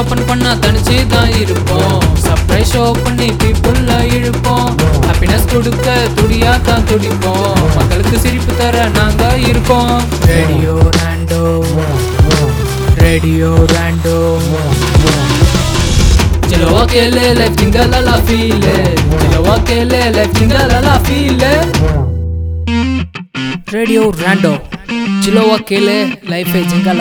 Open பண்ணா தனிச்சே தான் இருப்போம் சர்ப்ரைஸ் ஷோ பண்ணி பீப்புள்ள இழுப்போம். ஹாப்பினஸ் கொடுக்க துடியா தான் துடிப்போம். மக்களுக்கு சிரிப்பு தர நாங்க இருக்கோம். ரேடியோ ராண்டோ ரேடியோ ராண்டோ चलो கேளு लाइफ जिंदा ला ला फील है चलो अकेले लाइफ जिंदा ला ला फील है रेडियो रैंडो चिलो अकेले लाइफ है जिंदा